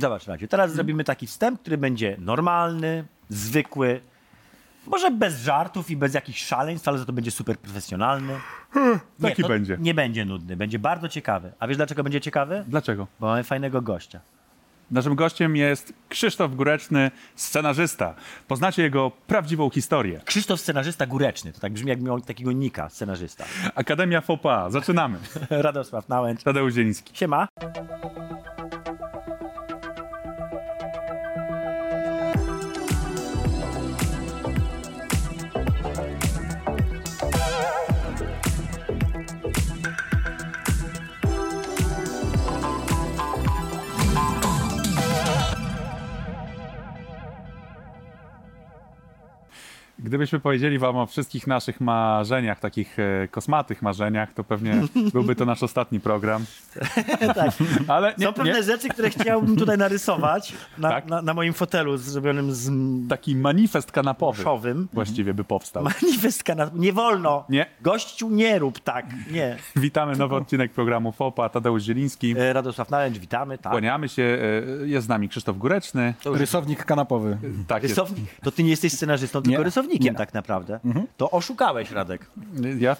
Zobacz, teraz zrobimy taki wstęp, który będzie normalny, zwykły, może bez żartów i bez jakichś szaleństw, ale za to będzie super profesjonalny. Nie, Taki to będzie. Nie będzie nudny, będzie bardzo ciekawy. A wiesz dlaczego będzie ciekawy? Dlaczego? Bo mamy fajnego gościa. Naszym gościem jest Krzysztof Góreczny, scenarzysta. Poznacie jego prawdziwą historię. Krzysztof scenarzysta góreczny, to tak brzmi jak miał takiego nika scenarzysta. Akademia FOPA. Zaczynamy. Radosław Nałęcz. Tadeusz Zieliński. Siema. Gdybyśmy powiedzieli wam o wszystkich naszych marzeniach, takich e, kosmatych marzeniach, to pewnie byłby to nasz ostatni program. tak. Ale nie, Są pewne nie, rzeczy, które chciałbym tutaj narysować na, Tak. na, na moim fotelu zrobionym z taki manifest kanapowy szowym. właściwie by powstał. Manifest kanał. Nie wolno. Nie. Gościu, nie rób tak. Nie. Witamy nowy odcinek programu FOPA. Tadeusz Zieliński. E, Radosław Nałęcz, witamy. Tak. Kłaniamy się. e, Jest z nami Krzysztof Góreczny. Rysownik kanapowy. Tak jest. Rysownik. To ty nie jesteś scenarzystą, tylko Nie. rysownikiem Nie. tak naprawdę. To oszukałeś, Radek. Ja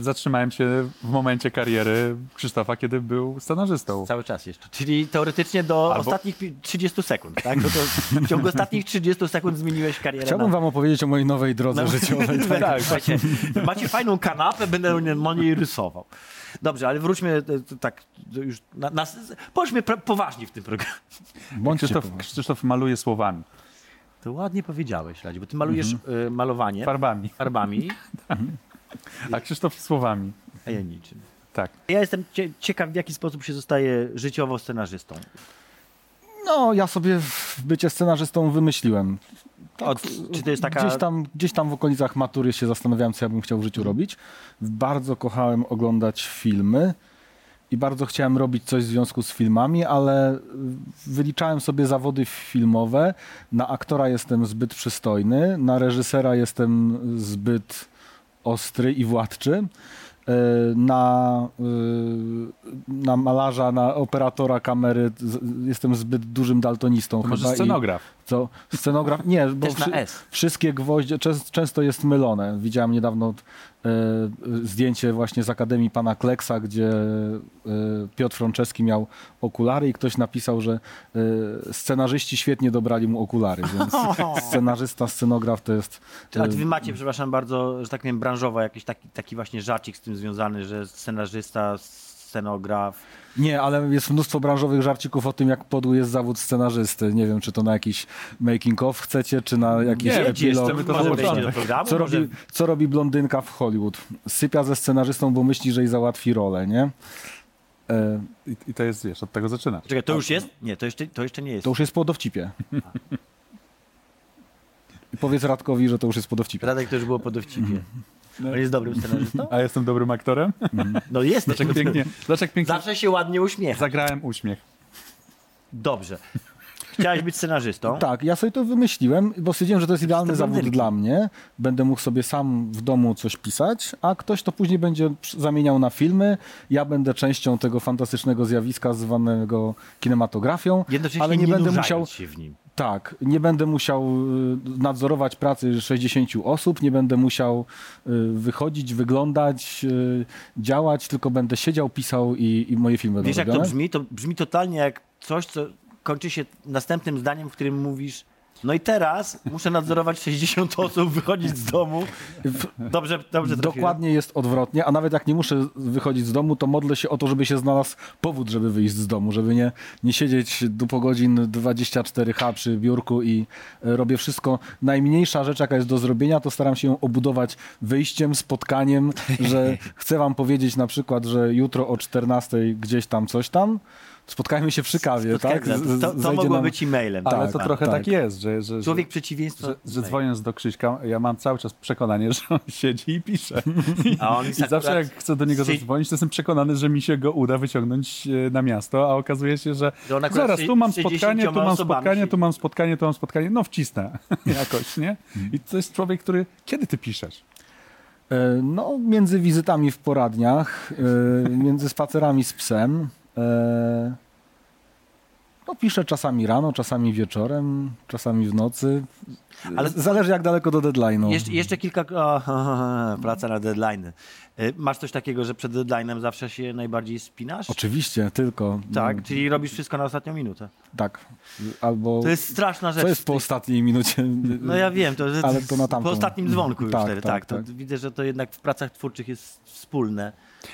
zatrzymałem się w momencie kariery Krzysztofa, kiedy był scenarzystą. Cały czas jeszcze. Czyli teoretycznie do Albo- ostatnich pi- 30 sekund, tak? No to w ciągu ostatnich 30 sekund zmieniłeś karierę Chciałbym na... wam opowiedzieć o mojej nowej drodze życiowej. tak, słuchajcie, macie fajną kanapę, będę na niej rysował. Dobrze, ale wróćmy e, tak już na, na, bądźmy pra- poważni w tym programie. Krzysztof. Krzysztof maluje słowami, To ładnie powiedziałeś, Radzi, bo ty malujesz e, malowanie farbami, farbami, a Krzysztof słowami. a ja niczym. Tak. Ja jestem cie, ciekaw, w jaki sposób się zostaje życiowo scenarzystą. No, ja sobie w bycie scenarzystą wymyśliłem. Od, czy to jest taka... Gdzieś tam, gdzieś tam w okolicach matury się zastanawiałem, co ja bym chciał w życiu robić. Bardzo kochałem oglądać filmy i bardzo chciałem robić coś w związku z filmami, ale wyliczałem sobie zawody filmowe. Na aktora jestem zbyt przystojny, na reżysera jestem zbyt ostry i władczy. y, Na, y, na malarza, na operatora kamery jestem zbyt dużym daltonistą. Może chyba i- scenograf. Co? Scenograf? Nie, bo wszy- wszystkie gwoździe częs- często jest mylone. Widziałem niedawno e, zdjęcie właśnie z Akademii Pana Kleksa, gdzie e, Piotr Franceski miał okulary i ktoś napisał, że e, scenarzyści świetnie dobrali mu okulary, więc scenarzysta, scenograf to jest... A e, wy macie, przepraszam bardzo, że tak powiem, branżowo jakiś taki, taki właśnie żarcik z tym związany, że scenarzysta, scenograf. Nie, ale jest mnóstwo branżowych żarcików o tym, jak podły jest zawód scenarzysty. Nie wiem, czy to na jakiś making of chcecie, czy na jakiś Nie, epilog. do początek. programu, Co może... robi, co robi blondynka w Hollywood? Sypia ze scenarzystą, bo myśli, że jej załatwi rolę, nie? E, I, I to jest, wiesz, od tego zaczyna. Czekaj, to już jest? Nie, to jeszcze, to jeszcze nie jest. to już jest po dowcipie. I powiedz Radkowi, że to już jest po dowcipie. Radek to już było po dowcipie. On jest dobrym scenarzystą? A jestem dobrym aktorem? No jest. Dlaczego pięknie, dlaczego pięknie Zawsze się ładnie uśmiecha. zagrałem uśmiech? Dobrze. Chciałeś być scenarzystą? Tak, ja sobie to wymyśliłem, bo stwierdziłem, że to jest idealny zawód dla mnie. Będę mógł sobie sam w domu coś pisać, a ktoś to później będzie zamieniał na filmy. Ja będę częścią tego fantastycznego zjawiska zwanego kinematografią, Jednocześnie ale nie, będę nurzając musiał się w nim. Tak, nie będę musiał y, nadzorować pracy 60 osób, nie będę musiał y, wychodzić, wyglądać, y, działać, tylko będę siedział, pisał i, i moje filmy będą Wiesz jak to brzmi? To brzmi totalnie jak coś, co kończy się następnym zdaniem, w którym mówisz no i teraz muszę nadzorować 60 osób, wychodzić z domu. Dobrze, dobrze trafiłem? Dokładnie jest odwrotnie, a nawet jak nie muszę wychodzić z domu, to modlę się o to, żeby się znalazł powód, żeby wyjść z domu, żeby nie, nie siedzieć do po godzin 24H przy biurku i e, robię wszystko. Najmniejsza rzecz, jaka jest do zrobienia, to staram się ją obudować wyjściem, spotkaniem, że chcę wam powiedzieć na przykład, że jutro o 14 gdzieś tam coś tam, spotkajmy się przy kawie, tak? To, Z- to, to mogło nam- być e-mailem. Ale Tak, to tak, trochę tak, tak. jest, że, że, Człowiek że, przeciwieństwo. że, że dzwoniąc do Krzyśka, ja mam cały czas przekonanie, że on siedzi i pisze. A on I zawsze jak chcę do niego zadzwonić, to jestem przekonany, że mi się go uda wyciągnąć e, na miasto, a okazuje się, że Że on akurat zaraz, tu mam 60 spotkanie, tu mam spotkanie, tu mam spotkanie, tu mam spotkanie, no wcisnę jakoś, nie? I to jest człowiek, który... Kiedy ty piszesz? E, No, między wizytami w poradniach, e, między spacerami z psem. E, No, piszę czasami rano, czasami wieczorem, czasami w nocy. Ale- Ale zależy jak daleko do deadline'u. Jeszcze, jeszcze kilka... O, praca na deadline. Y, Masz coś takiego, że przed deadline'em zawsze się najbardziej spinasz? Oczywiście, tylko. Tak, czyli robisz wszystko na ostatnią minutę. tak. Albo. To jest straszna rzecz. Co jest po ostatniej minucie? No ja wiem, to, że Ale to na tamtą. po ostatnim dzwonku już Tak, wtedy, tak, tak, to tak. Widzę, że to jednak w pracach twórczych jest wspólne.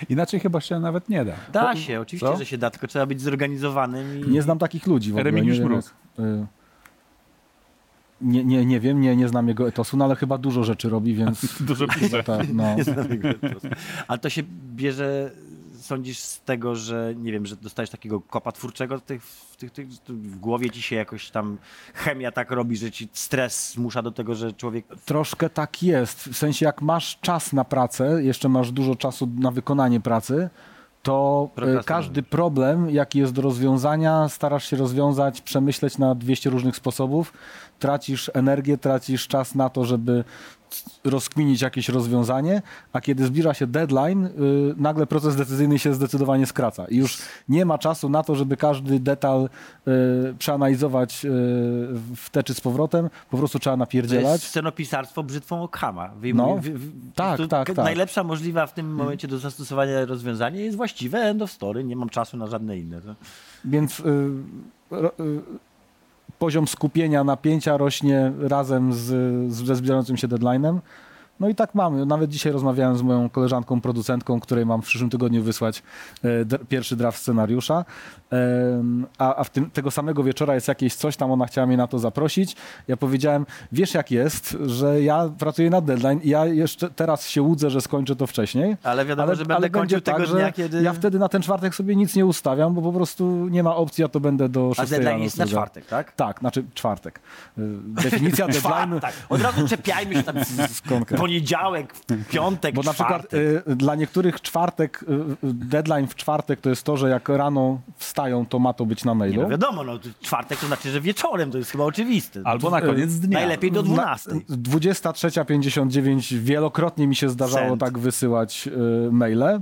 Inaczej chyba się nawet nie da. Da się, oczywiście, co? że się da, tylko trzeba być zorganizowanym i... Nie znam takich ludzi w ogóle. Remigiusz nie wiem, Mróz. y, nie, nie, nie wiem, nie, nie znam jego etosu, no ale chyba dużo rzeczy robi, więc. Dużo pisze. tak, no. Nie znam tego etosu. Ale to się bierze, sądzisz z tego, że nie wiem, że dostajesz takiego kopa twórczego w, tych, w, tych, tych, w głowie ci się jakoś tam chemia tak robi, że ci stres zmusza do tego, że człowiek... Troszkę tak jest. W sensie, jak masz czas na pracę, jeszcze masz dużo czasu na wykonanie pracy, to e, każdy problem, jaki jest do rozwiązania, starasz się rozwiązać, przemyśleć na 200 różnych sposobów. Tracisz energię, tracisz czas na to, żeby rozkminić jakieś rozwiązanie, a kiedy zbliża się deadline, y, nagle proces decyzyjny się zdecydowanie skraca. I już nie ma czasu na to, żeby każdy detal y, przeanalizować y, w te czy z powrotem. Po prostu trzeba To napierdzielać. jest scenopisarstwo brzytwą Okhama. Wyjmuj- No, wy- wy- tak, to tak, tak. Najlepsza możliwa w tym momencie do zastosowania rozwiązanie jest właściwe end of story. Nie mam czasu na żadne inne. To... Więc poziom skupienia, napięcia rośnie razem z, z, ze zbliżającym się deadline'em. No i tak mamy. Nawet dzisiaj rozmawiałem z moją koleżanką, producentką, której mam w przyszłym tygodniu wysłać e, pierwszy draft scenariusza. A a w tym, tego samego wieczora jest jakieś coś tam, ona chciała mnie na to zaprosić. Ja powiedziałem, wiesz jak jest, że ja pracuję na deadline i ja jeszcze teraz się łudzę, że skończę to wcześniej. Ale wiadomo, że będę kończył tego tak, dnia, kiedy... Ja wtedy na ten czwartek sobie nic nie ustawiam, bo po prostu nie ma opcji, a to będę do A 6 deadline rano jest na czwartek, tak? Tak, znaczy czwartek. Y, Definicja deadline'u. Tak, od razu czepiajmy się tam z Skądkę. Poniedziałek, piątek, Bo na przykład y, dla niektórych czwartek, y, y, deadline w czwartek to jest to, że jak rano wstają, to ma to być na Nie, mailu. no wiadomo, no, czwartek to znaczy, że wieczorem, to jest chyba oczywiste. Albo na koniec dnia. Najlepiej do 12. Na- 23.59 wielokrotnie mi się zdarzało Send. tak wysyłać y, maile.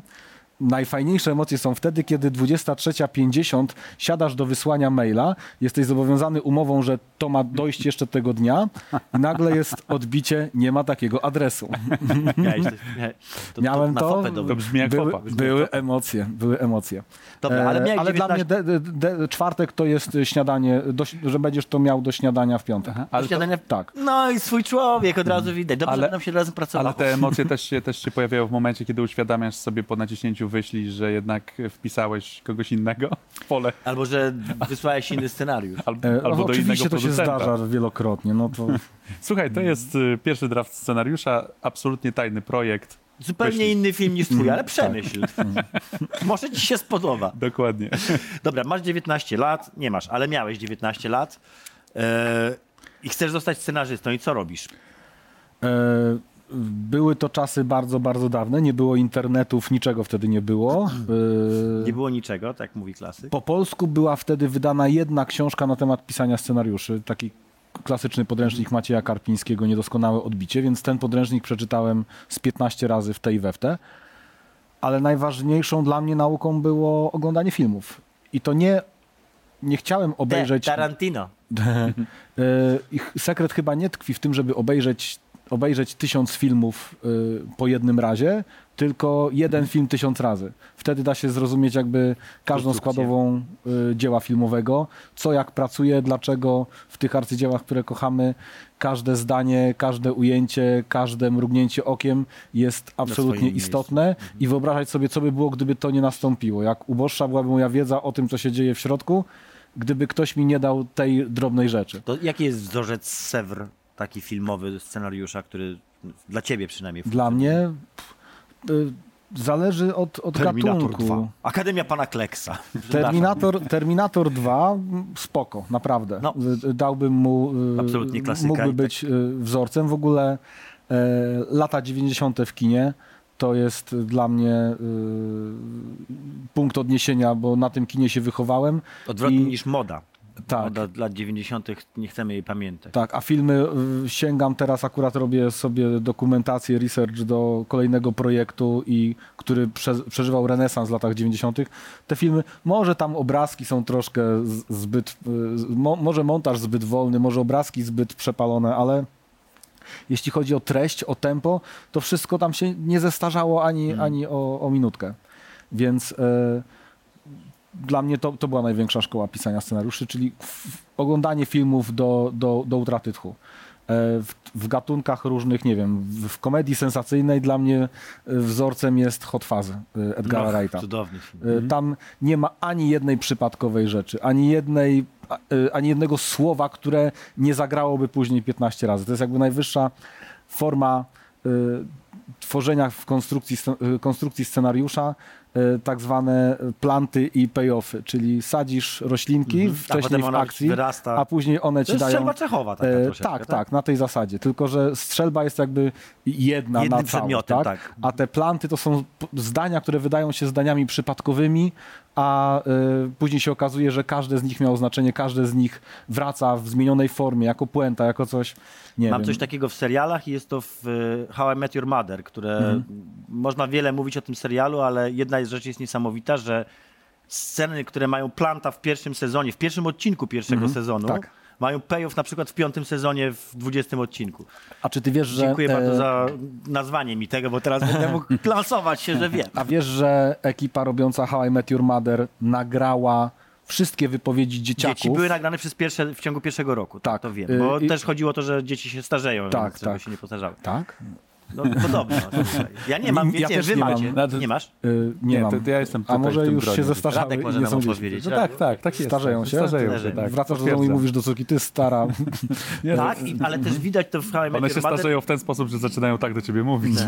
Najfajniejsze emocje są wtedy, kiedy 23.50 siadasz do wysłania maila, jesteś zobowiązany umową, że to ma dojść jeszcze tego dnia i nagle jest odbicie, nie ma takiego adresu. Miałeś to, mia- to, Miałem to, fopę dobrze. To brzmi jak były, fopa. były emocje, były emocje. Dobra, ale E, miałeś ale dla 19 mnie de, de, czwartek to jest śniadanie, do, że będziesz to miał do śniadania w piątek. Aha, ale, to, śniadania- Tak. No i swój człowiek, od razu widać. Dobrze, Ale- że nam się razem pracowało. ale te emocje też się, też się pojawiają w momencie, kiedy uświadamiasz sobie po naciśnięciu wyślij, że jednak wpisałeś kogoś innego w pole Albo, że wysłałeś inny scenariusz. albo, E, albo do innego oczywiście to się producenta. zdarza wielokrotnie. No to Słuchaj, to jest y, pierwszy draft scenariusza, absolutnie tajny projekt. Zupełnie Wyślij. inny film niż twój, ale tak. przemyśl. Może ci się spodoba. Dokładnie. Dobra, masz 19 lat, nie masz, ale miałeś 19 lat e, i chcesz zostać scenarzystą i co robisz? E, Były to czasy bardzo, bardzo dawne. Nie było internetów, niczego wtedy nie było. E, Nie było niczego, tak mówi klasyk. Po polsku była wtedy wydana jedna książka na temat pisania scenariuszy. Taki klasyczny podręcznik Macieja Karpińskiego, Niedoskonałe odbicie, więc ten podręcznik przeczytałem z 15 razy w tej i we w te. Ale najważniejszą dla mnie nauką było oglądanie filmów. I to nie, nie chciałem obejrzeć... Te, Tarantino. E, Ich sekret chyba nie tkwi w tym, żeby obejrzeć, obejrzeć tysiąc filmów e, po jednym razie, tylko jeden film tysiąc razy. Wtedy da się zrozumieć jakby każdą składową e, dzieła filmowego, co jak pracuje, dlaczego w tych arcydziełach, które kochamy, każde zdanie, każde ujęcie, każde mrugnięcie okiem jest absolutnie miejscu. istotne i wyobrażać sobie, co by było, gdyby to nie nastąpiło. Jak uboższa byłaby moja wiedza o tym, co się dzieje w środku, gdyby ktoś mi nie dał tej drobnej rzeczy. To jaki jest wzorzec Sewr, taki filmowy scenariusza, który dla ciebie przynajmniej Dla mnie pff, y, zależy od, od Terminator gatunku. 2. Akademia Pana Kleksa. Terminator, Terminator 2 mm, spoko, naprawdę. No. Y, Dałbym mu, y, Absolutnie klasyka mógłby tak- być wzorcem. W ogóle e, lata 90. w kinie to jest dla mnie y, punkt odniesienia, bo na tym kinie się wychowałem. Odwrotnie I- niż moda. Tak. Od lat 90. nie chcemy jej pamiętać. Tak, a filmy y, sięgam teraz, akurat robię sobie dokumentację, research do kolejnego projektu, i który prze, przeżywał renesans w latach 90. Te filmy, może tam obrazki są troszkę zbyt, y, mo, może montaż zbyt wolny, może obrazki zbyt przepalone, ale jeśli chodzi o treść, o tempo, to wszystko tam się nie zestarzało ani, ani o, o minutkę. Więc e, dla mnie to, to była największa szkoła pisania scenariuszy, czyli oglądanie filmów do, do, do utraty tchu. E, W, w gatunkach różnych, nie wiem, w, w komedii sensacyjnej dla mnie e, wzorcem jest Hot Fuzz e, Edgara No, Wrighta. Cudowny film. E, Tam nie ma ani jednej przypadkowej rzeczy, ani jednej, ani jednego słowa, które nie zagrałoby później 15 razy. To jest jakby najwyższa forma e, tworzenia w konstrukcji, konstrukcji scenariusza, tak zwane planty i payoffy, czyli sadzisz roślinki Mhm. Wcześniej w akcji, wyrasta. a później one To ci jest dają... strzelba Czechowa taka E, troszeczkę, tak, tak, na tej zasadzie. Tylko, że strzelba jest jakby jedna Jednym na całość, tak? tak. A te planty to są zdania, które wydają się zdaniami przypadkowymi, a y, później się okazuje, że każde z nich miało znaczenie, każde z nich wraca w zmienionej formie, jako puenta, jako coś, nie Mam wiem. coś takiego w serialach i jest to w y, How I Met Your Mother, które Mhm. można wiele mówić o tym serialu, ale jedna rzecz jest niesamowita, że sceny, które mają planta w pierwszym sezonie, w pierwszym odcinku pierwszego sezonu, tak. Mają payoff na przykład w piątym sezonie w dwudziestym odcinku. A czy ty wiesz, że... Dziękuję bardzo e, za nazwanie mi tego, bo teraz będę mógł lansować się, że wiem. A wiesz, że ekipa robiąca How I Met Your Mother nagrała wszystkie wypowiedzi dzieciaków? Dzieci były nagrane przez pierwsze, w ciągu pierwszego roku, tak, to wiem. Y, Bo i- też chodziło o to, że dzieci się starzeją, Tak, tak. się nie postarzały. Tak? No podobno. Ja nie mam, Ja też wy nie mam. macie. Nawet- Nie masz? Y, nie, Nie, mam. to ja jestem A tutaj może w tym już się zestarzały Radek i może nie nam są odpowiedzieć. No tak, tak, tak jest. Starzeją tak, się? Starzeją się, Starzeją. tak. Wracasz do domu i mówisz do córki, ty stara. Nie, Tak, ale też widać to w One się starzeją w ten sposób, że zaczynają tak do ciebie mówić.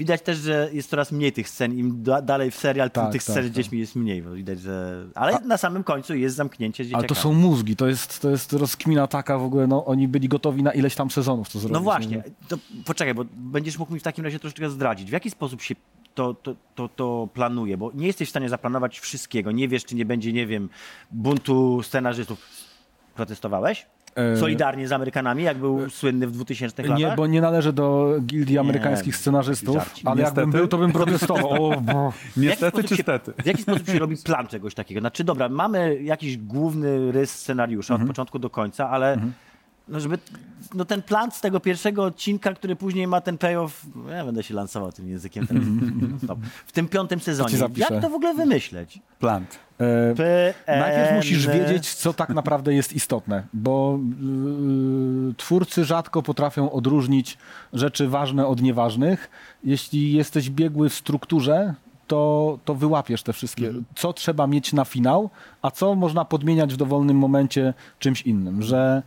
Widać też, że jest coraz mniej tych scen. Im da, dalej w serial, tym Tak, tych tak, scen z tak. dziećmi jest mniej. Bo widać, że... Ale na samym końcu jest zamknięcie z Ale to są mózgi, to jest, to jest rozkmina taka w ogóle, no oni byli gotowi na ileś tam sezonów to zrobić. No właśnie, nie? to poczekaj, bo będziesz mógł mi w takim razie troszeczkę zdradzić. W jaki sposób się to, to, to, to planuje? Bo nie jesteś w stanie zaplanować wszystkiego. Nie wiesz, czy nie będzie, nie wiem, buntu scenarzystów. Protestowałeś? Solidarnie z Amerykanami, jak był słynny w 2000 latach? Nie, bo nie należę do gildii amerykańskich scenarzystów, żarcik. ale jakbym Niestety. był, to bym protestował. O, bo- W jaki Niestety sposób czy stety? W jaki sposób się robi plan czegoś takiego? Znaczy, dobra, mamy jakiś główny rys scenariusza Mhm. od początku do końca, ale no żeby, no ten plan z tego pierwszego odcinka, który później ma ten payoff, ja będę się lansował tym językiem teraz. Stop. W tym piątym sezonie. Jak to w ogóle wymyśleć? Plant. e, P, Najpierw musisz wiedzieć, co tak naprawdę jest istotne, bo yy, twórcy rzadko potrafią odróżnić rzeczy ważne od nieważnych. Jeśli jesteś biegły w strukturze, to, to wyłapiesz te wszystkie. Co trzeba mieć na finał, a co można podmieniać w dowolnym momencie czymś innym. Że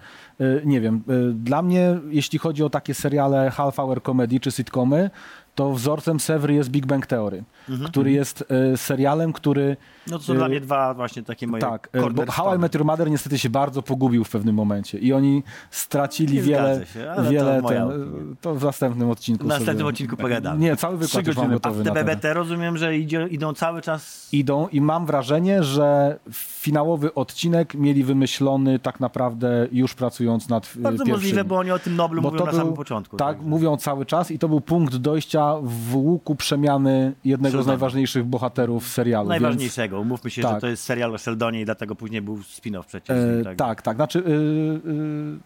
nie wiem, yy, dla mnie, jeśli chodzi o takie seriale half hour comedy czy sitcomy, to wzorcem Severy jest Big Bang Theory, który jest yy, serialem, który No to są y, dla mnie dwa właśnie takie moje tak, e, bo. How I Met Your Mother niestety się bardzo pogubił w pewnym momencie i oni stracili Nie wiele, się, to wiele moja ten, to w następnym odcinku W następnym sobie- odcinku pogadamy. Nie, cały wykład już mam godziny. A gotowy w. TBBT rozumiem, że idzie, idą cały czas... Idą i mam wrażenie, że finałowy odcinek mieli wymyślony tak naprawdę już pracując nad e, Bardzo pierwszym. możliwe, bo oni o tym Noblu Bo mówią to na był- samym początku. Tak, także. mówią cały czas i to był punkt dojścia w łuku przemiany jednego z Sheldona. najważniejszych bohaterów serialu. więc- Najważniejszego. Umówmy się, że tak. to jest serial o Sheldonie i dlatego później był spin-off przecież. E, tak. tak, tak. Znaczy, y, y,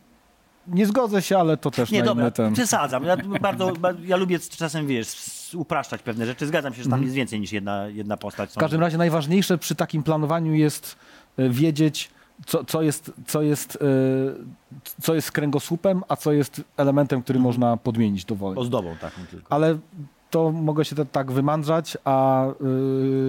nie zgodzę się, ale to też Nie, na dobra, ten. przesadzam. Ja, bardzo, ba- ja lubię czasem, wiesz, upraszczać pewne rzeczy. Zgadzam się, że tam jest więcej niż jedna, jedna postać. W każdym razie najważniejsze przy takim planowaniu jest y, wiedzieć, co, co, jest, co, jest, y, co jest kręgosłupem, a co jest elementem, który można podmienić dowolnie. Ozdobą taką tylko. Ale to mogę się tak wymądrzać, a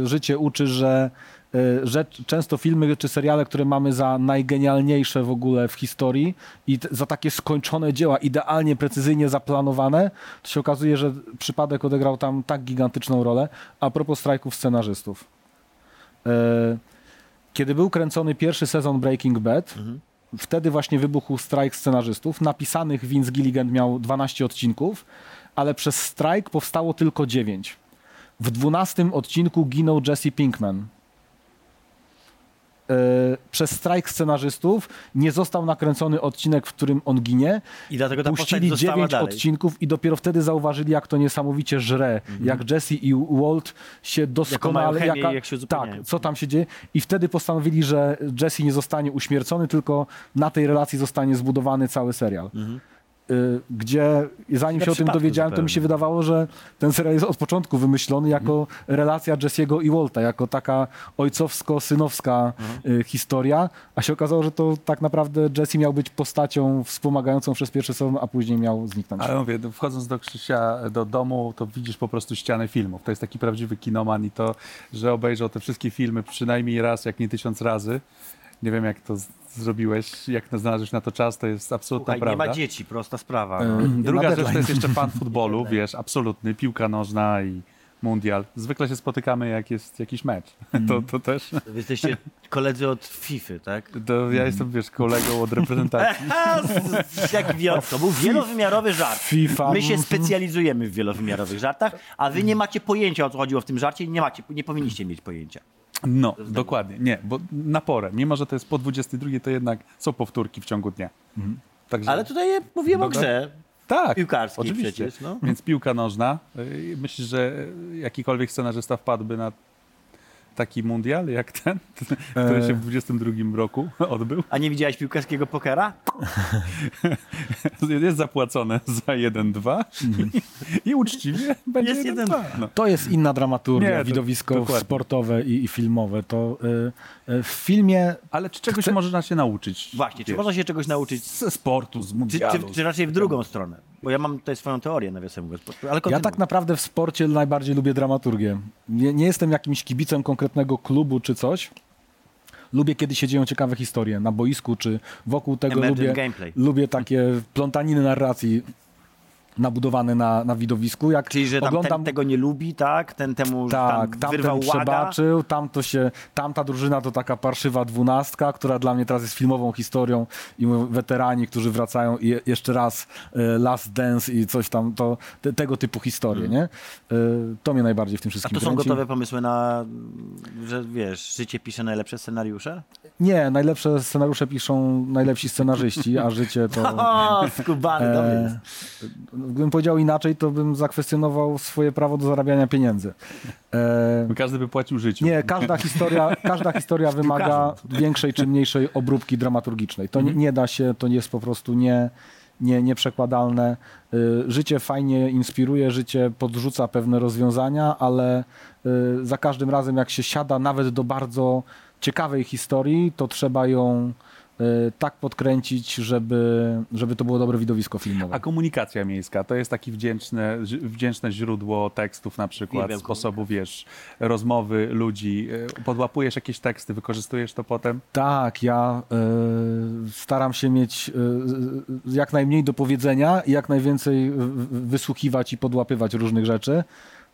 y, życie uczy, że, y, że często filmy czy seriale, które mamy za najgenialniejsze w ogóle w historii i za takie skończone dzieła, idealnie, precyzyjnie zaplanowane, to się okazuje, że przypadek odegrał tam tak gigantyczną rolę. A propos strajków scenarzystów. Y, Kiedy był kręcony pierwszy sezon Breaking Bad, wtedy właśnie wybuchł strajk scenarzystów. Napisanych Vince Gilligan miał 12 odcinków, ale przez strajk powstało tylko 9. W 12 odcinku ginął Jesse Pinkman. E, przez strajk scenarzystów nie został nakręcony odcinek, w którym on ginie. I dlatego ta Puścili dziewięć odcinków i dopiero wtedy zauważyli, jak to niesamowicie żre, jak Jesse i Walt się doskonale... Mhm. chemię i jak się tak, co tam się dzieje. I wtedy postanowili, że Jesse nie zostanie uśmiercony, tylko na tej relacji zostanie zbudowany cały serial. Y, Gdzie zanim się o tym dowiedziałem, to mi się zupełnie. wydawało, że ten serial jest od początku wymyślony jako relacja Jesse'ego i Walta, jako taka ojcowsko-synowska y, historia, a się okazało, że to tak naprawdę Jesse miał być postacią wspomagającą przez pierwszy sezon, a później miał zniknąć. Ale mówię, no, wchodząc do Krzysia do domu, to widzisz po prostu ścianę filmów. To jest taki prawdziwy kinoman i to, że obejrzał te wszystkie filmy przynajmniej raz, jak nie tysiąc razy. Nie wiem, jak to zrobiłeś, jak znalazłeś na to czas, to jest absolutna Słuchaj, nie prawda. ma dzieci, prosta sprawa. E, No. Druga rzecz to jest jeszcze fan futbolu, wiesz, absolutny, piłka nożna i mundial. Zwykle się spotykamy, jak jest jakiś mecz. To, to też. Wy jesteście koledzy od FIFA, tak? To ja jestem, wiesz, kolegą od reprezentacji. Jak wiel... To był wielowymiarowy żart. FIFA. My się Mhm. specjalizujemy w wielowymiarowych żartach, a wy nie macie pojęcia, o co chodziło w tym żarcie i nie macie, nie powinniście mieć pojęcia. No, dokładnie. Nie, bo na porę. Mimo, że to jest po 22, to jednak są powtórki w ciągu dnia. Także, Ale tutaj mówiłem o Dobra. grze. tak, piłkarskiej oczywiście. przecież, no. Więc piłka nożna. Yy, Myślisz, że jakikolwiek scenarzysta wpadłby na taki mundial jak ten, który się w 22 roku odbył? A nie widziałeś piłkarskiego pokera? Jest zapłacone za 1-2 i uczciwie będzie Jest 1-2. No. To jest inna dramaturgia, Nie, to- widowisko dokładnie. sportowe i, i filmowe. To y, y, w filmie Ale czy czegoś Chcę- można się nauczyć? Właśnie, czy Wiesz, można się czegoś nauczyć? Ze sportu, z Czy, mundialu. czy, czy raczej w drugą stronę? Bo ja mam tutaj swoją teorię, nawiasem mówiąc. Ale Ja tak naprawdę w sporcie najbardziej lubię dramaturgię. Nie, nie jestem jakimś kibicem konkretnego klubu czy coś. Lubię, kiedy się dzieją ciekawe historie na boisku czy wokół tego. Emergent Lubię, gameplay. lubię takie plątaniny narracji nabudowane na, na widowisku. Jak Czyli, że tam oglądam ten tego nie lubi, tak? Ten temu Tak, tam wyrwał łaga. przebaczył, tam to się, tamta drużyna to taka parszywa dwunastka, która dla mnie teraz jest filmową historią i weterani, którzy wracają i je, jeszcze raz e, Last Dance i coś tam, to te, tego typu historie, nie? E, to mnie najbardziej w tym Mm. A wszystkim to są kręci. gotowe pomysły na, że wiesz, życie pisze najlepsze scenariusze? Nie, najlepsze scenariusze piszą najlepsi scenarzyści, a życie to... O, skubany, dobry. E, gdybym powiedział inaczej, to bym zakwestionował swoje prawo do zarabiania pieniędzy. E, Każdy by płacił życiu. Nie, każda historia, każda historia wymaga większej czy mniejszej obróbki dramaturgicznej. To nie, nie da się, to jest po prostu nie, nie, nieprzekładalne. Y, Życie fajnie inspiruje, życie podrzuca pewne rozwiązania, ale y, za każdym razem jak się siada nawet do bardzo ciekawej historii, to trzeba ją tak podkręcić, żeby, żeby to było dobre widowisko filmowe. A komunikacja miejska to jest takie wdzięczne, wdzięczne źródło tekstów na przykład, sposobu, wiesz, rozmowy ludzi. E, Podłapujesz jakieś teksty, wykorzystujesz to potem? Tak, ja y, staram się mieć y, jak najmniej do powiedzenia i jak najwięcej y, wysłuchiwać i podłapywać różnych rzeczy.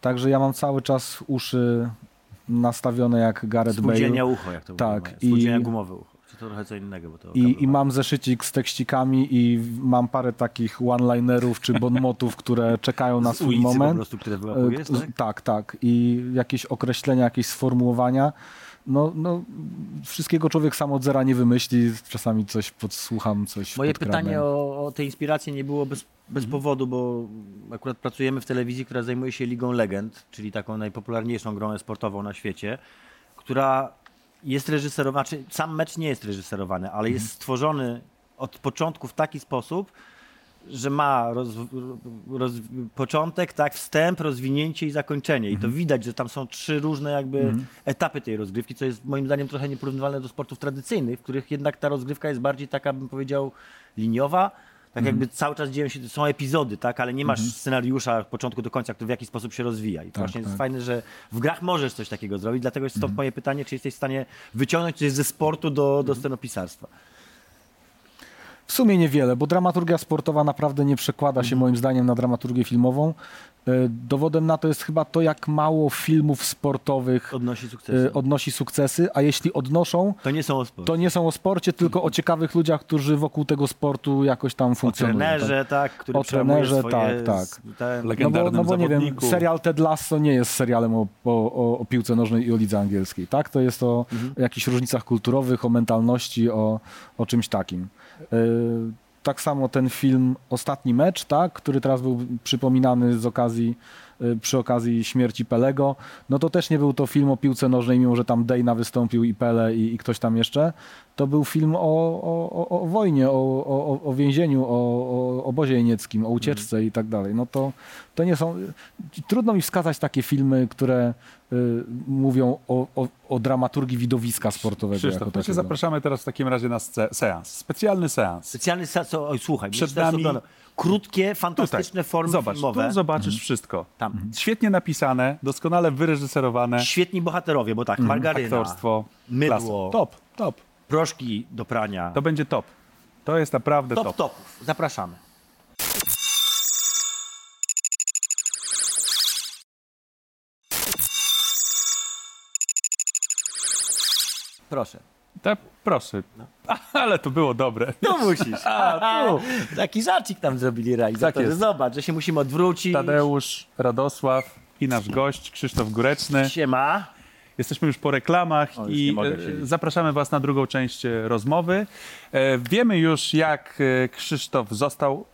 Także ja mam cały czas uszy nastawione jak Gareth Spółdzielnia Bale. ucho, jak to Tak, tak, Spółdzielnia i- gumowe ucho. Czy to trochę co innego, bo to I, I mam zeszycik z tekścikami i mam parę takich one-linerów czy bonmotów, które czekają na swój ulicy po moment. prostu, które E, wyłapujesz, tak? tak, tak. I jakieś określenia, jakieś sformułowania. No, no, wszystkiego człowiek sam od zera nie wymyśli. Czasami coś podsłucham, coś Moje pytanie o, o te inspiracje nie było bez, bez Mhm. powodu, bo akurat pracujemy w telewizji, która zajmuje się Ligą Legend, czyli taką najpopularniejszą grą sportową na świecie, która jest reżyserowana, czy sam mecz nie jest reżyserowany, ale jest Mhm. stworzony od początku w taki sposób, że ma roz, roz, początek, tak, wstęp, rozwinięcie i zakończenie. I to widać, że tam są trzy różne jakby etapy tej rozgrywki, co jest moim zdaniem trochę nieporównywalne do sportów tradycyjnych, w których jednak ta rozgrywka jest bardziej taka, bym powiedział, liniowa. Tak jakby cały czas dzieją się, są epizody, tak, ale nie masz scenariusza od początku do końca, który w jakiś sposób się rozwija. I to Tak, właśnie jest tak. fajne, że w grach możesz coś takiego zrobić, dlatego jest stąd moje pytanie, czy jesteś w stanie wyciągnąć coś ze sportu do, do scenopisarstwa. W sumie niewiele, bo dramaturgia sportowa naprawdę nie przekłada się moim zdaniem na dramaturgię filmową. E, Dowodem na to jest chyba to, jak mało filmów sportowych Odnosi sukcesy. e, odnosi sukcesy, a jeśli odnoszą, To nie są o sport. to nie są o sporcie, tylko o ciekawych ludziach, którzy wokół tego sportu jakoś tam O funkcjonują. tak? trenerze, tak, który O trenerze, swoje... tak, tak. No bo, no bo nie wiem, serial Ted Lasso nie jest serialem o, o, o, o piłce nożnej i o lidze angielskiej, tak? To jest o Mhm. jakichś różnicach kulturowych, o mentalności, o, o czymś takim. Yy, tak samo ten film Ostatni Mecz, tak? który teraz był przypominany z okazji, yy, przy okazji śmierci Pelego, no to też nie był to film o piłce nożnej, mimo że tam Dejna wystąpił i Pele i, i ktoś tam jeszcze. To był film o, o, o, o wojnie, o, o, o więzieniu, o, o obozie jenieckim, o ucieczce i tak dalej. No to, to nie są... Trudno mi wskazać takie filmy, które y, mówią o, o, o dramaturgii widowiska sportowego. Krzysztof, jako my cię zapraszamy teraz w takim razie na seans. Specjalny seans. Specjalny co, oj, słuchaj, Przed nami- krótkie, fantastyczne formy Zobacz, filmowe. tu zobaczysz wszystko. Tam. Świetnie napisane, doskonale wyreżyserowane, Świetni bohaterowie, bo tak, margaryna, aktorstwo, mydło, klasa. Top, top. proszki do prania. To będzie top. To jest naprawdę top top. topów. Zapraszamy. Proszę. Te, proszę. Ale to było dobre. No musisz. A, tu. Taki żarcik tam zrobili realizatorzy. jest. Zobacz, że się musimy odwrócić. Tadeusz, Radosław i nasz gość Krzysztof Góreczny. Siema. Jesteśmy już po reklamach O, już i e, zapraszamy Was na drugą część e, rozmowy. E, Wiemy już, jak Krzysztof został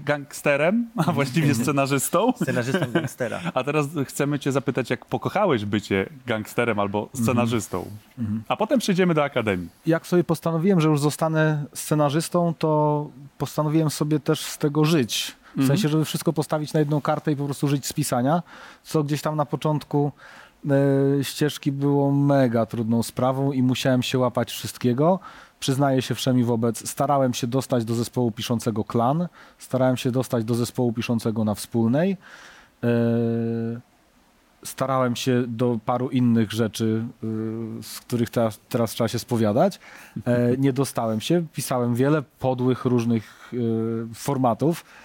gangsterem, a właściwie scenarzystą. Scenarzystą gangstera. A teraz chcemy Cię zapytać, jak pokochałeś bycie gangsterem albo scenarzystą. A potem przejdziemy do akademii. Jak sobie postanowiłem, że już zostanę scenarzystą, to postanowiłem sobie też z tego żyć. W sensie, żeby wszystko postawić na jedną kartę i po prostu żyć z pisania, co gdzieś tam na początku ścieżki było mega trudną sprawą i musiałem się łapać wszystkiego. Przyznaję się wszemi wobec, starałem się dostać do zespołu piszącego Klan, starałem się dostać do zespołu piszącego na Wspólnej. E, starałem się do paru innych rzeczy, y, z których teraz, teraz trzeba się spowiadać. E, Nie dostałem się. Pisałem wiele podłych różnych formatów, e,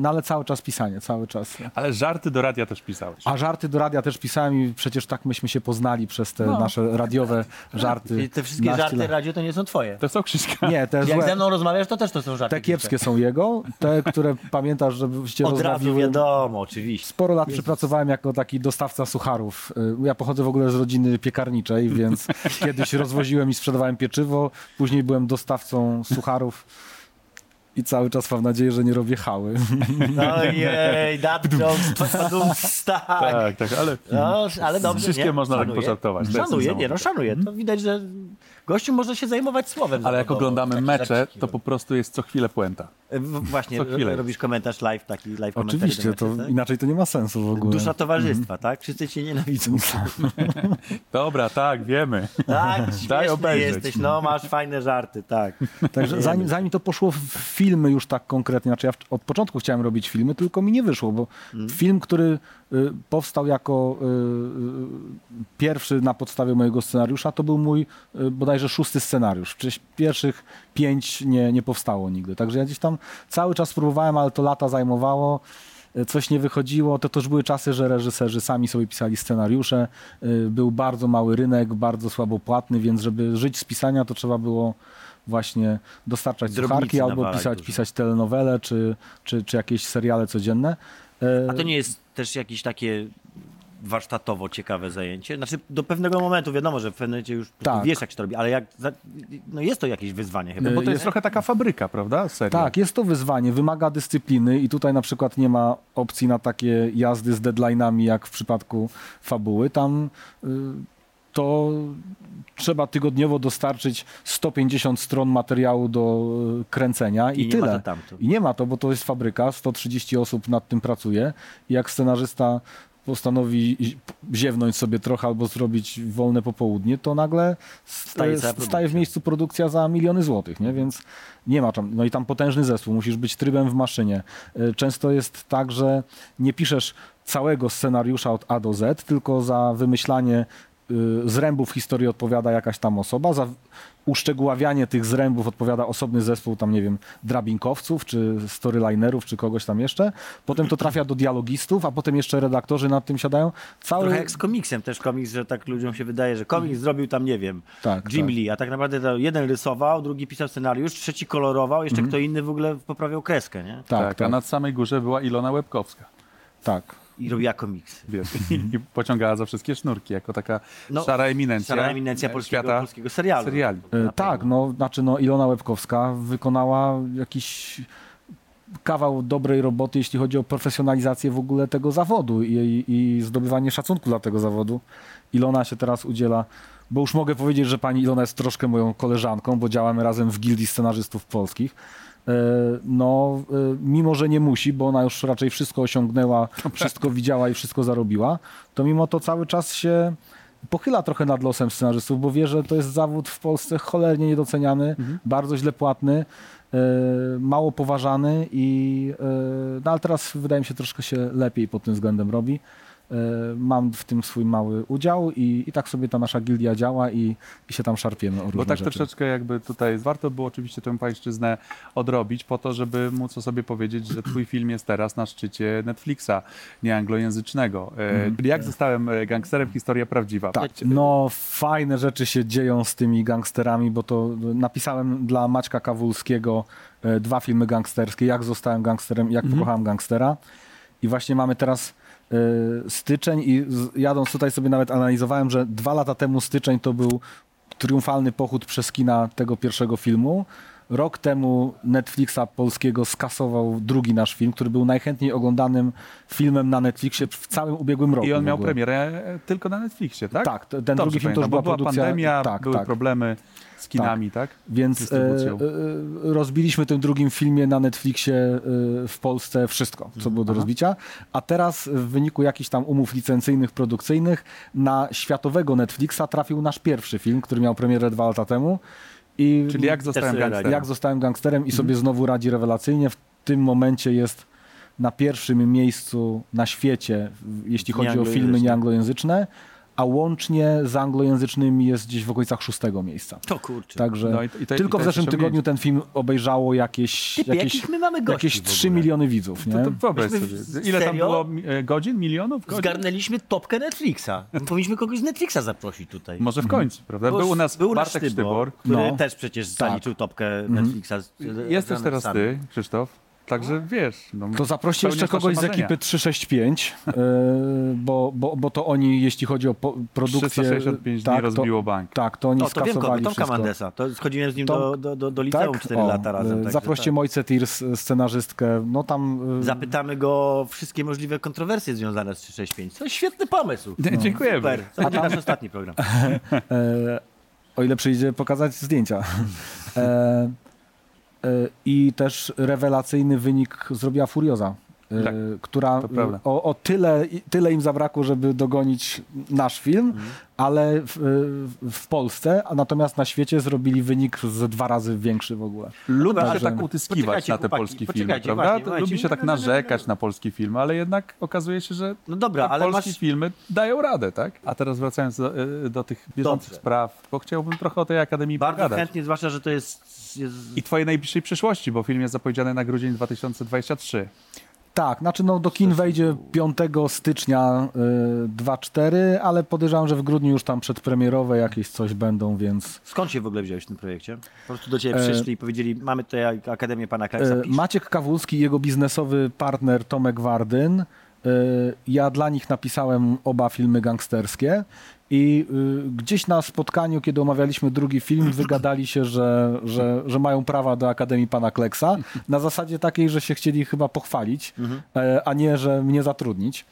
no ale cały czas pisanie, cały czas. Ale żarty do radia też pisałeś. A żarty do radia też pisałem i przecież tak myśmy się poznali przez te nasze radiowe żarty. I te wszystkie żarty lat. radio to nie są twoje. To są Krzyśka. Nie, te Jak złe. ze mną rozmawiasz, to też to są żarty. Te kiepskie są jego, te, które pamiętasz, żebyście Od razu wiadomo, oczywiście. Sporo lat przepracowałem jako taki dostawca sucharów. Y, Ja pochodzę w ogóle z rodziny piekarniczej, więc kiedyś rozwoziłem i sprzedawałem pieczywo, później byłem dostawcą sucharów i cały czas mam nadzieję, że nie robię hały. Ojej, that jokes, tak. Tak, tak, ale No, ale dobrze, Krzyśkiem nie? można tak Szanuję. pożartować, to jest Szanuję, nie, no szanuję. To widać, że gościu może się zajmować słowem. ale jak oglądamy mecze, to po prostu jest co chwilę puenta. W- Właśnie, co chwilę. robisz komentarz live, taki live komentarz. Oczywiście, to tak? inaczej to nie ma sensu w ogóle. Dusza towarzystwa, tak? Wszyscy cię nienawidzą. Dobra, tak, wiemy. Tak, Daj obejrzeć. jesteś, no masz fajne żarty, tak. Także zanim, zanim to poszło w filmy już tak konkretnie, znaczy ja od początku chciałem robić filmy, tylko mi nie wyszło, bo film, który y, powstał jako y, y, pierwszy na podstawie mojego scenariusza, to był mój y, bodajże szósty scenariusz. Przecież pierwszych pięć nie, nie powstało nigdy. Także ja gdzieś tam cały czas próbowałem, ale to lata zajmowało. y, Coś nie wychodziło, to też były czasy, że reżyserzy sami sobie pisali scenariusze. y, Był bardzo mały rynek, bardzo słabo płatny, więc żeby żyć z pisania, to trzeba było właśnie dostarczać Drobnicy sucharki albo pisać, dużo. pisać telenowele czy, czy, czy jakieś seriale codzienne. A to nie jest też jakieś takie warsztatowo ciekawe zajęcie? Znaczy do pewnego momentu wiadomo, że w pewnym momencie już Tak. wiesz jak się to robi, ale jak, no jest to jakieś wyzwanie chyba. Bo to jest jest- trochę taka fabryka, prawda? Serio. Tak, jest to wyzwanie, wymaga dyscypliny i tutaj na przykład nie ma opcji na takie jazdy z deadline'ami jak w przypadku fabuły. Tam y, to trzeba tygodniowo dostarczyć 150 stron materiału do y, kręcenia i, I tyle. I nie ma to, bo to jest fabryka, 130 osób nad tym pracuje i jak scenarzysta postanowi zi- ziewnąć sobie trochę albo zrobić wolne popołudnie, to nagle Staje staje, w miejscu produkcja za miliony złotych, nie? więc nie ma tam, no i tam potężny zespół, musisz być trybem w maszynie. Y, Często jest tak, że nie piszesz całego scenariusza od A do Z, tylko za wymyślanie y, zrębów historii odpowiada jakaś tam osoba, za uszczegóławianie tych zrębów odpowiada osobny zespół, tam nie wiem, drabinkowców, czy storylinerów, czy kogoś tam jeszcze. Potem to trafia do dialogistów, a potem jeszcze redaktorzy nad tym siadają. Cały... Trochę jak z komiksem też komiks, że tak ludziom się wydaje, że komiks zrobił tam, nie wiem, Tak, Jim tak. Lee, a tak naprawdę to jeden rysował, drugi pisał scenariusz, trzeci kolorował, jeszcze kto inny w ogóle poprawiał kreskę, nie? Tak, Tak, tak, a na samej górze była Ilona Łebkowska. tak. I robiła komiksy. Wiesz, i pociągała za wszystkie sznurki, jako taka No, szara eminencja. Szara eminencja polskiego, świata polskiego serialu. seriali. E, Tak, no, znaczy no Ilona Łebkowska wykonała jakiś kawał dobrej roboty, jeśli chodzi o profesjonalizację w ogóle tego zawodu i, i zdobywanie szacunku dla tego zawodu. Ilona się teraz udziela, bo już mogę powiedzieć, że pani Ilona jest troszkę moją koleżanką, bo działamy razem w Gildii Scenarzystów Polskich. E, No, e, mimo że nie musi, bo ona już raczej wszystko osiągnęła, wszystko widziała i wszystko zarobiła, to mimo to cały czas się pochyla trochę nad losem scenarzystów, bo wie, że to jest zawód w Polsce cholernie niedoceniany, bardzo źle płatny, e, mało poważany i no, ale teraz wydaje mi się troszkę się lepiej pod tym względem robi. E, mam w tym swój mały udział i, i tak sobie ta nasza gildia działa i, i się tam szarpiemy o różne Bo tak rzeczy. troszeczkę jakby tutaj warto było oczywiście tę pańszczyznę odrobić po to, żeby móc o sobie powiedzieć, że twój film jest teraz na szczycie Netflixa, nie anglojęzycznego. E, Czyli jak zostałem e, gangsterem, historia prawdziwa. Tak, no fajne rzeczy się dzieją z tymi gangsterami, bo to napisałem dla Maćka Kawulskiego dwa filmy gangsterskie, jak zostałem gangsterem i jak pokochałem gangstera. I właśnie mamy teraz styczeń i jadąc tutaj sobie nawet analizowałem, że dwa lata temu styczeń to był triumfalny pochód przez kina tego pierwszego filmu. Rok temu Netflixa polskiego skasował drugi nasz film, który był najchętniej oglądanym filmem na Netflixie w całym ubiegłym roku. I on miał premierę tylko na Netflixie, tak? Tak, ten Dobrze drugi film to już była była produkcja. pandemia, tak, były tak. problemy z kinami, tak? Więc e, e, rozbiliśmy tym drugim filmie na Netflixie e, w Polsce wszystko, co było do Aha. rozbicia. A teraz w wyniku jakichś tam umów licencyjnych, produkcyjnych na światowego Netflixa trafił nasz pierwszy film, który miał premierę dwa lata temu. I Czyli jak zostałem gangsterem. jak zostałem gangsterem i Mhm. sobie znowu radzi rewelacyjnie. W tym momencie jest na pierwszym miejscu na świecie, jeśli chodzi o filmy Nieanglojęzyczne. A łącznie z anglojęzycznymi jest gdzieś w okolicach szóstego miejsca. To kurczę. Także No i- i to- i tylko to w zeszłym tygodniu ten film obejrzało jakieś, Typy, jakieś, jakich my mamy jakieś w 3 ogóle? miliony widzów. Nie? To, to wyobraź sobie. Ile tam serio? było mi- e, godzin? Milionów godzin? Zgarnęliśmy topkę Netflixa. Powinniśmy kogoś z Netflixa zaprosić tutaj. Może w końcu, prawda? Bo Był u nas był Bartek Sztybor, który No. też przecież Tak. zaliczył topkę Netflixa. z- Jesteś teraz ty, Krzysztof. Także wiesz. No, To zaproście jeszcze kogoś z ekipy 365, yy, bo, bo, bo to oni, jeśli chodzi o po, produkcję... 365 dni tak, rozbiło bank. To, tak, to oni O, to wiem Tomka wszystko. Mandesa. To schodziłem z nim Tom- do, do, do, liceum 4 O, lata razem. yy, także Zaproście tak. Mojce Tirs, scenarzystkę, no tam... yy, Zapytamy go o wszystkie możliwe kontrowersje związane z 365. To świetny pomysł. Nie, Dziękujemy. Super. To będzie nasz ostatni program. E, o ile przyjdzie pokazać zdjęcia. E, I też rewelacyjny wynik zrobiła Furioza. E, Tak, która o, o tyle, tyle im zabrakło, żeby dogonić nasz film, Mhm. ale w, w Polsce, a natomiast na świecie zrobili wynik z dwa razy większy w ogóle. Lubi się Także- tak utyskiwać na te chłopaki, polskie filmy, prawda? właśnie. Lubi się tak narzekać na polskie filmy, ale jednak okazuje się, że No dobra, ale polskie masz... filmy dają radę, tak? A teraz wracając do, y, do tych bieżących Dobrze. spraw, bo chciałbym trochę o tej Akademii Bardzo pogadać. chętnie, zwłaszcza, że to jest... jest... I twojej najbliższej przyszłości, bo film jest zapowiedziany na grudzień 2023. Tak, znaczy no do kin wejdzie 5 stycznia y, 2-4, ale podejrzewam, że w grudniu już tam przedpremierowe jakieś coś będą, więc Skąd się w ogóle wziąłeś w tym projekcie? Po prostu do ciebie E, przyszli i powiedzieli, mamy tutaj Akademię Pana Kleksa, E, pisz. Maciek Kawulski i jego biznesowy partner Tomek Wardyn. E, Ja dla nich napisałem oba filmy gangsterskie i y, gdzieś na spotkaniu, kiedy omawialiśmy drugi film, wygadali się, że, że, że mają prawa do Akademii Pana Kleksa. Na zasadzie takiej, że się chcieli chyba pochwalić, e, a nie, że mnie zatrudnić.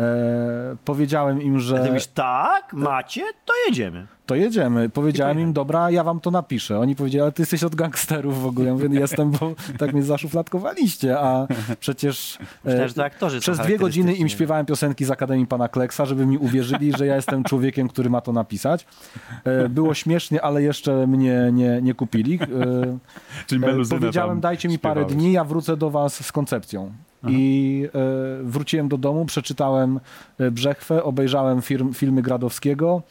E, powiedziałem im, A ty że mówisz, tak, macie, to jedziemy. to jedziemy. Powiedziałem im, dobra, ja wam to napiszę. Oni powiedzieli, ale ty jesteś od gangsterów w ogóle. Ja mówię, jestem, bo tak mnie zaszufladkowaliście, a przecież e, Myślałem, że to aktorzy przez dwie godziny im śpiewałem piosenki z Akademii Pana Kleksa, żeby mi uwierzyli, że ja jestem człowiekiem, który ma to napisać. E, Było śmiesznie, ale jeszcze mnie nie, nie kupili. E, Czyli E, Powiedziałem, dajcie mi parę śpiewałeś. dni, ja wrócę do was z koncepcją. I e, wróciłem do domu, przeczytałem e, Brzechwę, obejrzałem firm, filmy Gradowskiego.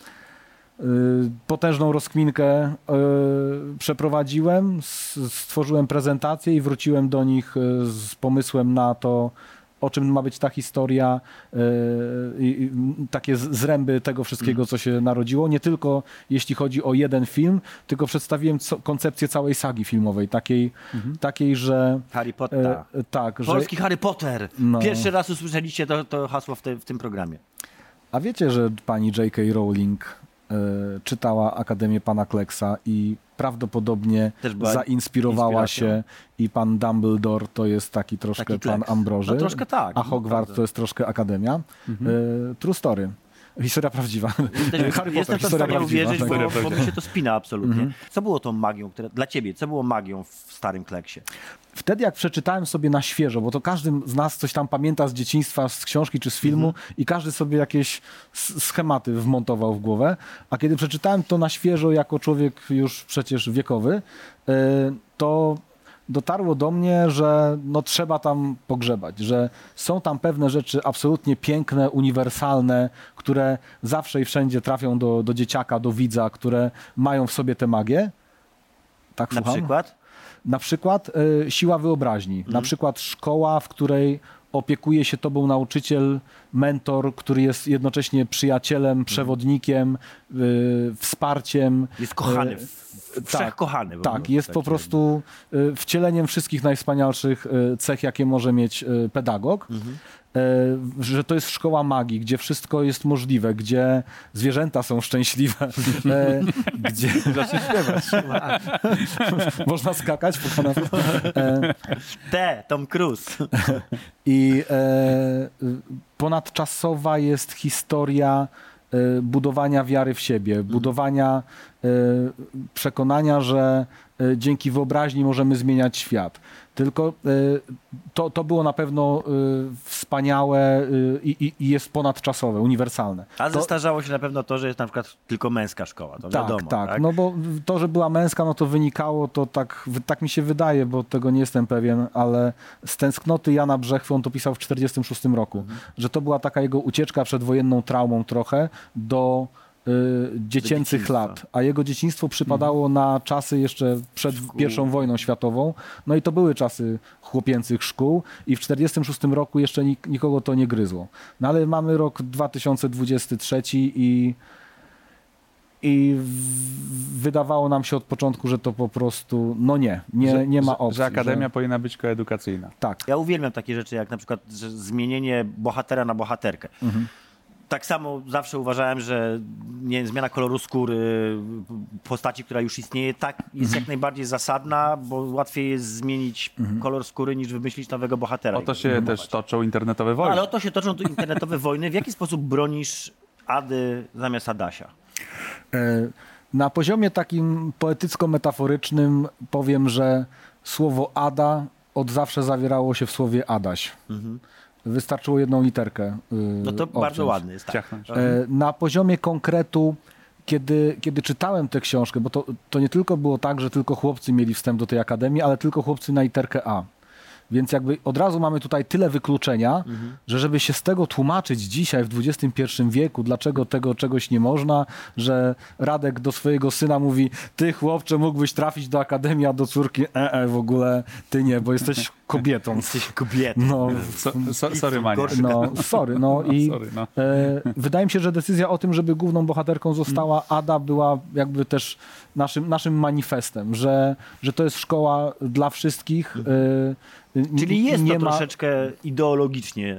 y, potężną rozkminkę y, przeprowadziłem, stworzyłem prezentację i wróciłem do nich z pomysłem na to, o czym ma być ta historia, y, i takie zręby tego wszystkiego, co się narodziło. Nie tylko jeśli chodzi o jeden film, tylko przedstawiłem co, koncepcję całej sagi filmowej, takiej, takiej że... Harry Potter. E, tak, że Polski Harry Potter. No. Pierwszy raz usłyszeliście to, to hasło w, te, w tym programie. A wiecie, że pani J.K. Rowling czytała Akademię Pana Kleksa i prawdopodobnie zainspirowała się i pan Dumbledore to jest taki troszkę Taki pan. Ambroży, No troszkę tak, a Hogwarts to jest troszkę Akademia. E, true story. Historia prawdziwa. Jestem, Harry jestem Potter, w historia stanie prawdziwa. uwierzyć, tak. bo, bo mi się to spina absolutnie. Mhm. Co było tą magią, które, dla ciebie, co było magią w starym Kleksie? Wtedy jak przeczytałem sobie na świeżo, bo to każdy z nas coś tam pamięta z dzieciństwa, z książki czy z filmu Mhm. i każdy sobie jakieś schematy wmontował w głowę, a kiedy przeczytałem to na świeżo jako człowiek już przecież wiekowy, y, to dotarło do mnie, że no trzeba tam pogrzebać, że są tam pewne rzeczy absolutnie piękne, uniwersalne, które zawsze i wszędzie trafią do, do dzieciaka, do widza, które mają w sobie tę magię. Tak, Na słucham? przykład? Na przykład y, siła wyobraźni. Mhm. Na przykład szkoła, w której opiekuje się tobą nauczyciel, mentor, który jest jednocześnie przyjacielem, Mhm. przewodnikiem, y, wsparciem. Jest kochany, w, w, tak, po Tak, jest po prostu y, wcieleniem wszystkich najwspanialszych y, cech, jakie może mieć y, pedagog. Mhm. E, Że to jest szkoła magii, gdzie wszystko jest możliwe, gdzie zwierzęta są szczęśliwe, e, gdzie Zacznij śpiewać. można skakać po kanapie. E, T, Tom Cruise. I e, ponadczasowa jest historia e, budowania wiary w siebie, budowania e, przekonania, że e, dzięki wyobraźni możemy zmieniać świat. Tylko e, to, to było na pewno e, wspaniałe e, i, i- jest ponadczasowe, uniwersalne. A To- zestarzało się na pewno to, że jest na przykład tylko męska szkoła, to tak, wiadomo. tak, No bo to, że była męska, no to wynikało, to tak, tak mi się wydaje, bo tego nie jestem pewien, ale z tęsknoty Jana Brzechwy, on to pisał w 1946 roku, Mhm. że to była taka jego ucieczka przed wojenną traumą trochę do dziecięcych dzieciństwa. lat, a jego dzieciństwo przypadało Mhm. na czasy jeszcze przed pierwszą wojną światową, no i to były czasy chłopięcych szkół i w 1946 roku jeszcze nik nikogo to nie gryzło. No ale mamy rok 2023 i i wydawało nam się od początku, że to po prostu, no nie, nie, że, nie ma opcji. Że akademia Że, powinna być koedukacyjna. tak. Ja uwielbiam takie rzeczy, jak na przykład zmienienie bohatera na bohaterkę. Mhm. Tak samo zawsze uważałem, że nie, wiem, zmiana koloru skóry postaci, która już istnieje, tak jest Mhm. jak najbardziej zasadna, bo łatwiej jest zmienić Mhm. kolor skóry niż wymyślić nowego bohatera. O to się też toczą internetowe wojny. Ale o to się toczą tu internetowe wojny. W jaki sposób bronisz Ady zamiast Adasia? E, Na poziomie takim poetycko-metaforycznym powiem, że słowo Ada od zawsze zawierało się w słowie Adaś. Wystarczyło jedną literkę. y, No to obciąć. bardzo ładny jest. Tak. E, Na poziomie konkretu, kiedy, kiedy czytałem tę książkę, bo to, to nie tylko było tak, że tylko chłopcy mieli wstęp do tej akademii, ale tylko chłopcy na literkę A. Więc jakby od razu mamy tutaj tyle wykluczenia, że żeby się z tego tłumaczyć dzisiaj w XXI wieku, dlaczego tego czegoś nie można, że Radek do swojego syna mówi, ty chłopcze mógłbyś trafić do akademii, a do córki, e, e w ogóle ty nie, bo jesteś kobietą. Jesteś kobietą. No, So, so, sorry, Mania. no, sorry, no i Sorry, no. e, wydaje mi się, że decyzja o tym, żeby główną bohaterką została Ada była jakby też naszym, naszym manifestem, że, że to jest szkoła dla wszystkich. E, Czyli jest nie to ma, troszeczkę ideologicznie.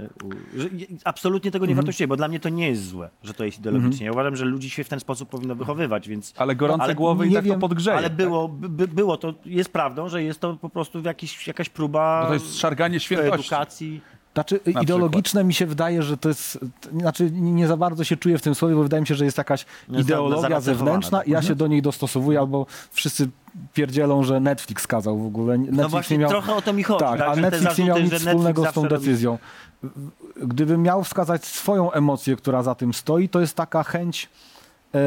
absolutnie tego nie Mhm. wartościuję, bo dla mnie to nie jest złe, że to jest ideologicznie. Ja uważam, że ludzi się w ten sposób powinno wychowywać, więc. Ale gorące Ale głowy i tak to wiem, podgrzeje. Ale było, by, by- było to, jest prawdą, że jest to po prostu jakiś, jakaś próba Bo to jest szarganie świętości. edukacji. Znaczy, Na ideologiczne mi się wydaje, że to jest. Znaczy, nie za bardzo się czuję w tym słowie, bo wydaje mi się, że jest jakaś No, ideologia zewnętrzna tak. i ja się do niej dostosowuję, albo wszyscy pierdzielą, że Netflix kazał w ogóle. Netflix No właśnie, nie miał... trochę o to mi chodzi. Tak, tak, a Netflix nie miał zarzuty, nic wspólnego z tą zawsze robi- decyzją. Gdybym miał wskazać swoją emocję, która za tym stoi, to jest taka chęć e,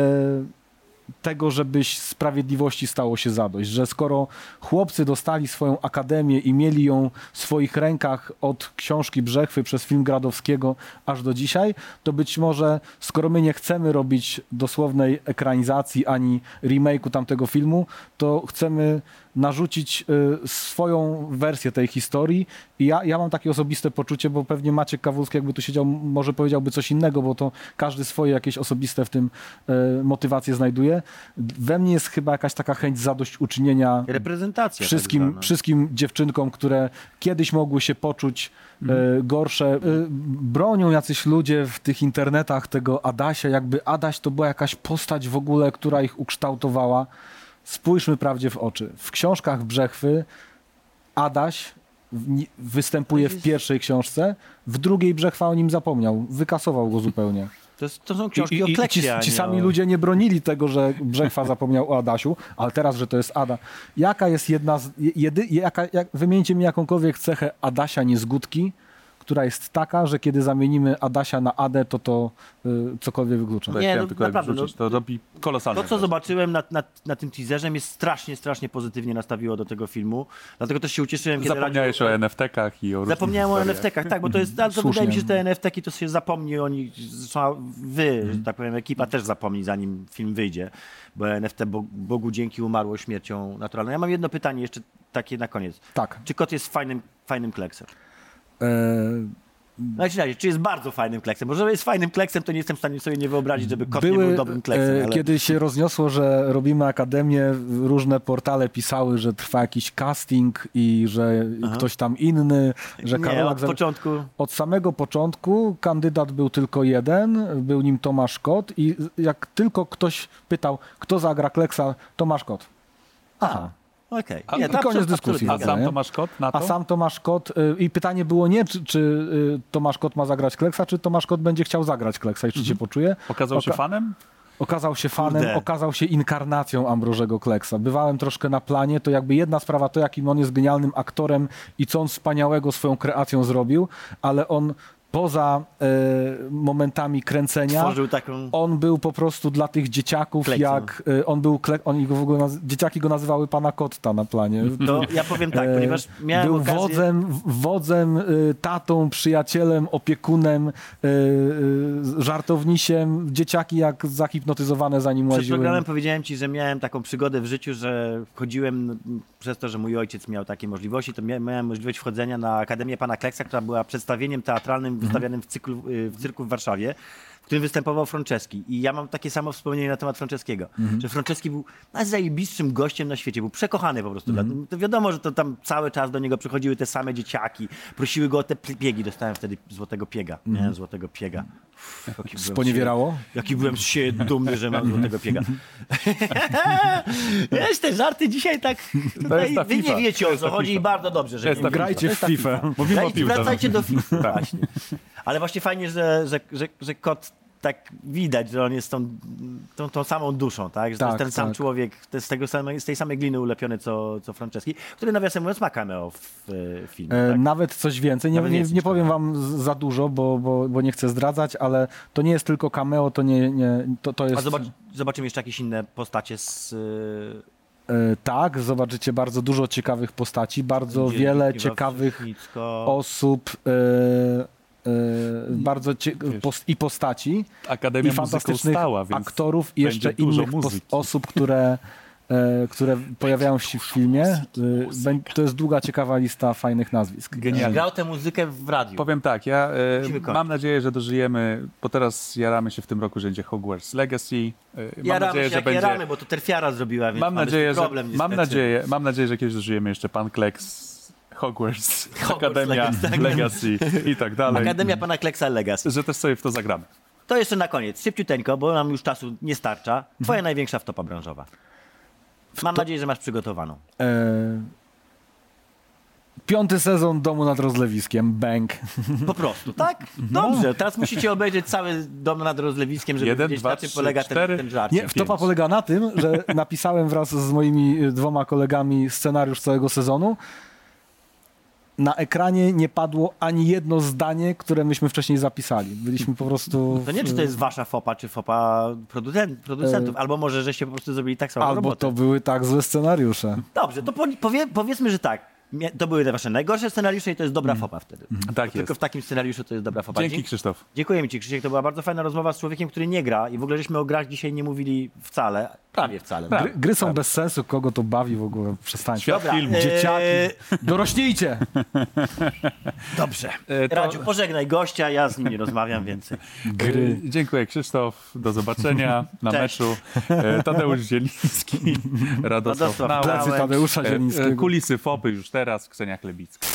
tego, żebyś sprawiedliwości stało się zadość, że skoro chłopcy dostali swoją akademię i mieli ją w swoich rękach od książki Brzechwy przez film Gradowskiego aż do dzisiaj, to być może skoro my nie chcemy robić dosłownej ekranizacji ani remake'u tamtego filmu, to chcemy narzucić y, swoją wersję tej historii i ja, ja mam takie osobiste poczucie, bo pewnie Maciek Kawulski jakby tu siedział, może powiedziałby coś innego, bo to każdy swoje jakieś osobiste w tym y, motywacje znajduje. We mnie jest chyba jakaś taka chęć zadośćuczynienia Reprezentacja. wszystkim, tak wszystkim dziewczynkom, które kiedyś mogły się poczuć e, gorsze. E, bronią jacyś ludzie w tych internetach tego Adasia, jakby Adaś to była jakaś postać w ogóle, która ich ukształtowała. Spójrzmy prawdzie w oczy. W książkach Brzechwy Adaś występuje w pierwszej książce, w drugiej Brzechwa o nim zapomniał, wykasował go zupełnie. To, jest, to są książki i, o i kleksie, ci, ci sami o... ludzie nie bronili tego, że Brzechwa zapomniał o Adasiu, ale teraz, że to jest Ada. Jaka jest jedna z... Jedy, jaka, jak, wymieńcie mi jakąkolwiek cechę Adasia niezgódki, która jest taka, że kiedy zamienimy Adasia na Adę, to to y, cokolwiek wyklucza. To Nie, ja no naprawdę, wrzucić, no- to robi kolosalne. To, co zobaczyłem na, na, na tym teaserze, mnie strasznie, strasznie pozytywnie nastawiło do tego filmu. Dlatego też się ucieszyłem, kiedy Zapomniałeś radio- o NFT-kach i o różnych Zapomniałem o. NFT-kach, tak, bo to jest, ale to wydaje mi się, że te NFT-ki to się zapomni o nich, wy, że tak powiem, ekipa też zapomni, zanim film wyjdzie, bo NFT Bo- Bogu dzięki umarło śmiercią naturalną. Ja mam jedno pytanie jeszcze takie na koniec. Tak. Czy kot jest fajnym, fajnym kleksem? E, Znaczy, razie, czy jest bardzo fajnym kleksem? Bo że jest fajnym kleksem, to nie jestem w stanie sobie nie wyobrazić, żeby kot nie był były, dobrym kleksem. e, Ale... kiedy się rozniosło, że robimy akademię, różne portale pisały, że trwa jakiś casting i że ktoś tam inny, że nie, Karolak... od początku... Od samego początku kandydat był tylko jeden, był nim Tomasz Kot i jak tylko ktoś pytał, kto zagra Kleksa, Tomasz Kot. Aha, okej. A- Nie, koniec dyskusji. A sam? Tomasz Kot na to? A sam Tomasz Kot i pytanie było nie, czy, czy y, Tomasz Kot ma zagrać Kleksa, czy Tomasz Kot będzie chciał zagrać Kleksa i czy się poczuje. Okazał się fanem? Okazał się fanem, Kurde. okazał się inkarnacją Ambrożego Kleksa. Bywałem troszkę na planie, to jakby jedna sprawa to, jakim on jest genialnym aktorem i co on wspaniałego swoją kreacją zrobił, ale on poza e, momentami kręcenia, Tworzył taką... on był po prostu dla tych dzieciaków, jak e, on był, kle, oni go w ogóle, naz- dzieciaki go nazywały pana Kotta na planie. To ja powiem tak, E, ponieważ miałem Był okazję... wodzem, wodzem, y, tatą, przyjacielem, opiekunem, y, y, żartownisiem. Dzieciaki jak zahipnotyzowane za nim Przed łaziły. programem powiedziałem ci, że miałem taką przygodę w życiu, że chodziłem przez to, że mój ojciec miał takie możliwości, to mia- miałem możliwość wchodzenia na Akademię Pana Kleksa, która była przedstawieniem teatralnym wystawianym w, cyklu, w cyrku w Warszawie, którym występował Franceski. I ja mam takie samo wspomnienie na temat Franceskiego, że Franceski był najzajebistszym gościem na świecie, był przekochany po prostu. To wiadomo, że to tam cały czas do niego przychodziły te same dzieciaki, prosiły go o te piegi, dostałem wtedy złotego piega, miałem złotego piega. Uff, jaki byłem Sponiewierało? z siebie- Jaki byłem siebie dumny, że mam złotego piega. Wiesz, te żarty dzisiaj tak... Tutaj, wy nie wiecie o co chodzi i bardzo dobrze, że nie. Grajcie w FIFA. Mówimy o piłce. wracajcie do FIFA, właśnie. Ale właśnie fajnie, że, że, że, że kot tak widać, że on jest tą, tą, tą samą duszą, tak? Że to Tak, jest ten sam tak. człowiek, to jest z, tego samej, z tej samej gliny ulepiony co, co Franceski, który nawiasem mówiąc ma cameo w, filmie. E, Tak? Nawet coś więcej. Nie, nie, nie powiem wam za dużo, bo, bo, bo nie chcę zdradzać, ale to nie jest tylko cameo, to nie, nie to, to jest... A zobacz, zobaczymy jeszcze jakieś inne postacie z... y, E, tak, zobaczycie bardzo dużo ciekawych postaci, bardzo wiele ciekawych osób, e, bardzo cie, pos, i postaci. Akademia i fantastycznych stała, więc aktorów i jeszcze innych pos- osób, które, e, które pojawiają się w filmie. E, To jest długa, ciekawa lista fajnych nazwisk. genialnie. Grał tę muzykę w radiu. Powiem tak, ja e, mam nadzieję, że dożyjemy, bo teraz jaramy się w tym roku, że będzie Hogwarts Legacy. E, mam Jaramy nadzieję, się że jak będzie... jaramy, bo to terfiara zrobiła, więc Mam nadzieję, problem że, mam, niestety. nadzieję, mam nadzieję, że kiedyś dożyjemy jeszcze Pan Kleks, Hogwarts, Hogwarts Akademia Legacy. Legacy i tak dalej. Akademia pana Kleksa Legacy. Że też sobie w to zagramy. To jeszcze na koniec, szybciuteńko, bo nam już czasu nie starcza. Twoja największa wtopa branżowa. Mam nadzieję, że masz przygotowaną. E, piąty sezon Domu nad Rozlewiskiem, Bang. Po prostu, tak? Dobrze, teraz musicie obejrzeć cały dom nad rozlewiskiem, żeby Jeden, wiedzieć, dwa, na czym trzy, polega cztery. ten, ten żart. Nie, wtopa pięć. polega na tym, że napisałem wraz z moimi dwoma kolegami scenariusz całego sezonu na ekranie nie padło ani jedno zdanie, które myśmy wcześniej zapisali. Byliśmy po prostu... To nie, czy to jest wasza fopa, czy fopa producent, producentów, albo może, żeście po prostu zrobili tak samo Albo robotę. to były tak złe scenariusze. Dobrze, to po, powie, powiedzmy, że tak. To były te wasze najgorsze scenariusze i to jest dobra fopa wtedy. Tak Tylko jest. w takim scenariuszu to jest dobra fopa. Dzięki Krzysztof. Dziękujemy ci, Krzysiek. To była bardzo fajna rozmowa z człowiekiem, który nie gra i w ogóle żeśmy o grach dzisiaj nie mówili wcale. Prawie wcale. Tak. Gry, gry są bez sensu, kogo to bawi w ogóle, przestańcie. Świat Dobra, filmu. Dzieciaki, dorośnijcie! Dobrze. E, to- Radziu, pożegnaj gościa, ja z nim nie rozmawiam więcej. Gry. E, Dziękuję Krzysztof, do zobaczenia na Cześć. meczu. E, Tadeusz Zieliński, Radosław Radosław. Plecy. Tadeusza Zielińskiego. Kulisy FOPy już teraz, Ksenia Chlebicka.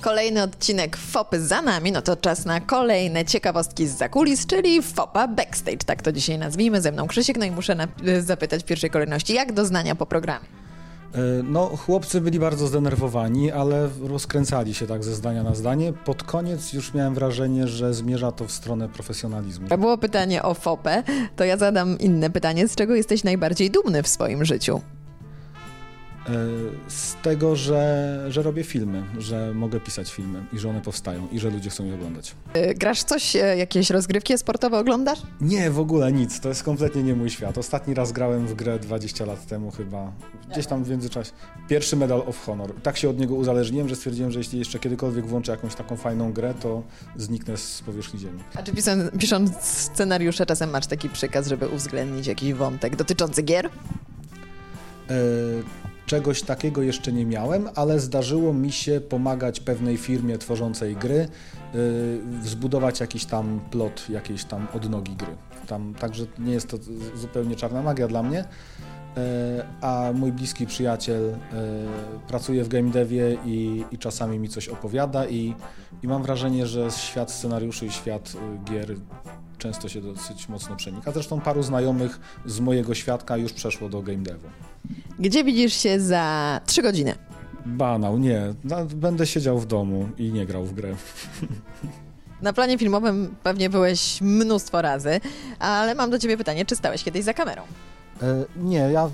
Kolejny odcinek FOPy za nami, no to czas na kolejne ciekawostki z zakulis, czyli FOPA Backstage, tak to dzisiaj nazwijmy. Ze mną Krzysiek, no i muszę na, zapytać w pierwszej kolejności, jak doznania po programie? E, No, chłopcy byli bardzo zdenerwowani, ale rozkręcali się tak ze zdania na zdanie. Pod koniec już miałem wrażenie, że zmierza to w stronę profesjonalizmu. Było pytanie o FOPę, to ja zadam inne pytanie, z czego jesteś najbardziej dumny w swoim życiu? E, Z tego, że, że robię filmy, że mogę pisać filmy i że one powstają i że ludzie chcą je oglądać. Y, Grasz coś, y, jakieś rozgrywki sportowe oglądasz? Nie, w ogóle nic. To jest kompletnie nie mój świat. Ostatni raz grałem w grę 20 lat temu chyba. Gdzieś tam w międzyczasie. Pierwszy Medal of Honor. Tak się od niego uzależniłem, że stwierdziłem, że jeśli jeszcze kiedykolwiek włączę jakąś taką fajną grę, to zniknę z powierzchni ziemi. A czy pisząc, pisząc scenariusze czasem masz taki przykaz, żeby uwzględnić jakiś wątek dotyczący gier? E, Czegoś takiego jeszcze nie miałem, ale zdarzyło mi się pomagać pewnej firmie tworzącej gry, e, zbudować jakiś tam plot, jakiejś tam odnogi gry. Tam, także nie jest to zupełnie czarna magia dla mnie. E, A mój bliski przyjaciel e, pracuje w game devie i, i czasami mi coś opowiada i, i mam wrażenie, że świat scenariuszy i świat y, gier często się dosyć mocno przenika. Zresztą paru znajomych z mojego świadka już przeszło do game devu. Gdzie widzisz się za trzy godziny? Banał, nie. Będę siedział w domu i nie grał w grę. Na planie filmowym pewnie byłeś mnóstwo razy, ale mam do ciebie pytanie, czy stałeś kiedyś za kamerą? E, nie, ja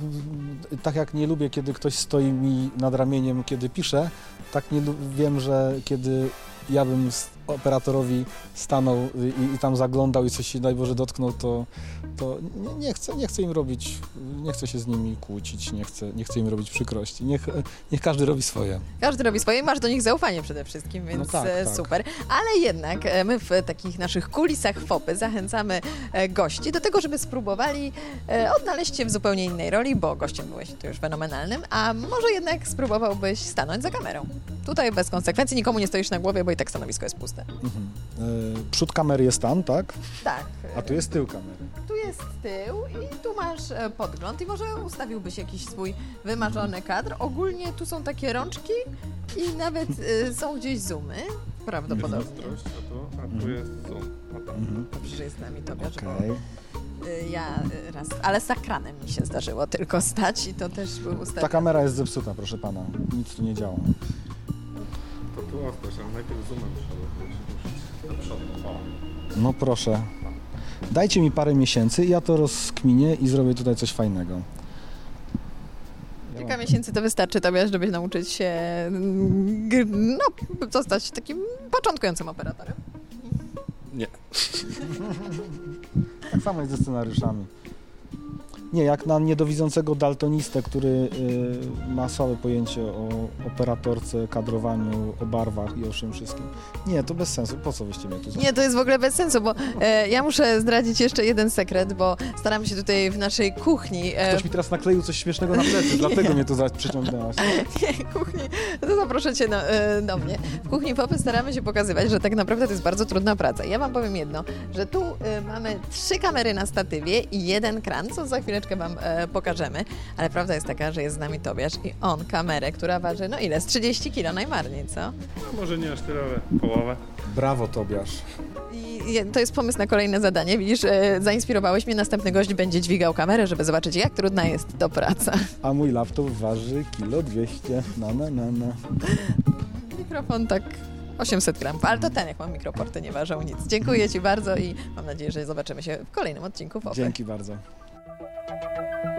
tak jak nie lubię, kiedy ktoś stoi mi nad ramieniem, kiedy piszę, tak nie wiem, że kiedy ja bym operatorowi stanął i, i tam zaglądał i coś się, daj Boże, dotknął, to, to nie, nie, chcę, nie chcę im robić, nie chcę się z nimi kłócić, nie chcę, nie chcę im robić przykrości. Niech, niech każdy robi swoje. Każdy robi swoje i masz do nich zaufanie przede wszystkim, więc tak, e, tak. super. Ale jednak e, my w takich naszych kulisach FOPy zachęcamy e, gości do tego, żeby spróbowali odnaleźć się w zupełnie innej roli, bo gościem byłeś tu już fenomenalnym, a może jednak spróbowałbyś stanąć za kamerą. Tutaj bez konsekwencji, nikomu nie stoisz na głowie, bo i tak stanowisko jest puste. Mhm. E, przód kamery jest tam, tak? Tak. A tu jest tył kamery. Tu jest tył i tu masz e, podgląd i może ustawiłbyś jakiś swój wymarzony kadr. Ogólnie tu są takie rączki i nawet e, są gdzieś zoomy, prawdopodobnie. a tu jest zoom. Dobrze, że jest z nami bo Okej. y, ja y, raz, ale z ekranem mi się zdarzyło tylko stać i to też był Ta ustawiony. kamera jest zepsuta, proszę pana. Nic tu nie działa. Tu ale najpierw zoomem trzeba do przodu. O. No proszę. Dajcie mi parę miesięcy i ja to rozkminię i zrobię tutaj coś fajnego. Kilka miesięcy to wystarczy Tobiasz, żeby nauczyć się mm, no, zostać takim początkującym operatorem. Nie. Tak samo jest ze scenariuszami. Nie, jak na niedowidzącego daltonistę, który y, ma słabe pojęcie o operatorce, kadrowaniu, o barwach i o czym wszystkim. Nie, to bez sensu. Po co wyście mnie tu za... Nie, to jest w ogóle bez sensu, bo e, ja muszę zdradzić jeszcze jeden sekret, bo staramy się tutaj w naszej kuchni e, Ktoś mi teraz nakleił coś śmiesznego na plecy, dlatego mnie tu zaraz przyciągnęłaś. kuchni, to zaproszę cię do, e, do mnie. W kuchni Popy staramy się pokazywać, że tak naprawdę to jest bardzo trudna praca. Ja wam powiem jedno, że tu e, mamy trzy kamery na statywie i jeden kran, co za chwileczkę wam e, pokażemy, ale prawda jest taka, że jest z nami Tobiasz i on kamerę, która waży, no ile, z 30 kilo najmarniej, co? No może nie aż tyle, ale połowę. Brawo, Tobiasz. I to jest pomysł na kolejne zadanie. Widzisz, e, zainspirowałeś mnie, następny gość będzie dźwigał kamerę, żeby zobaczyć, jak trudna jest to praca. A mój laptop waży kilo 200. Na, na, na, na. Mikrofon tak 800 gramów, ale to ten, jak mam mikroporty, nie ważą nic. Dziękuję Ci bardzo i mam nadzieję, że zobaczymy się w kolejnym odcinku FOPy. Dzięki bardzo. Thank you.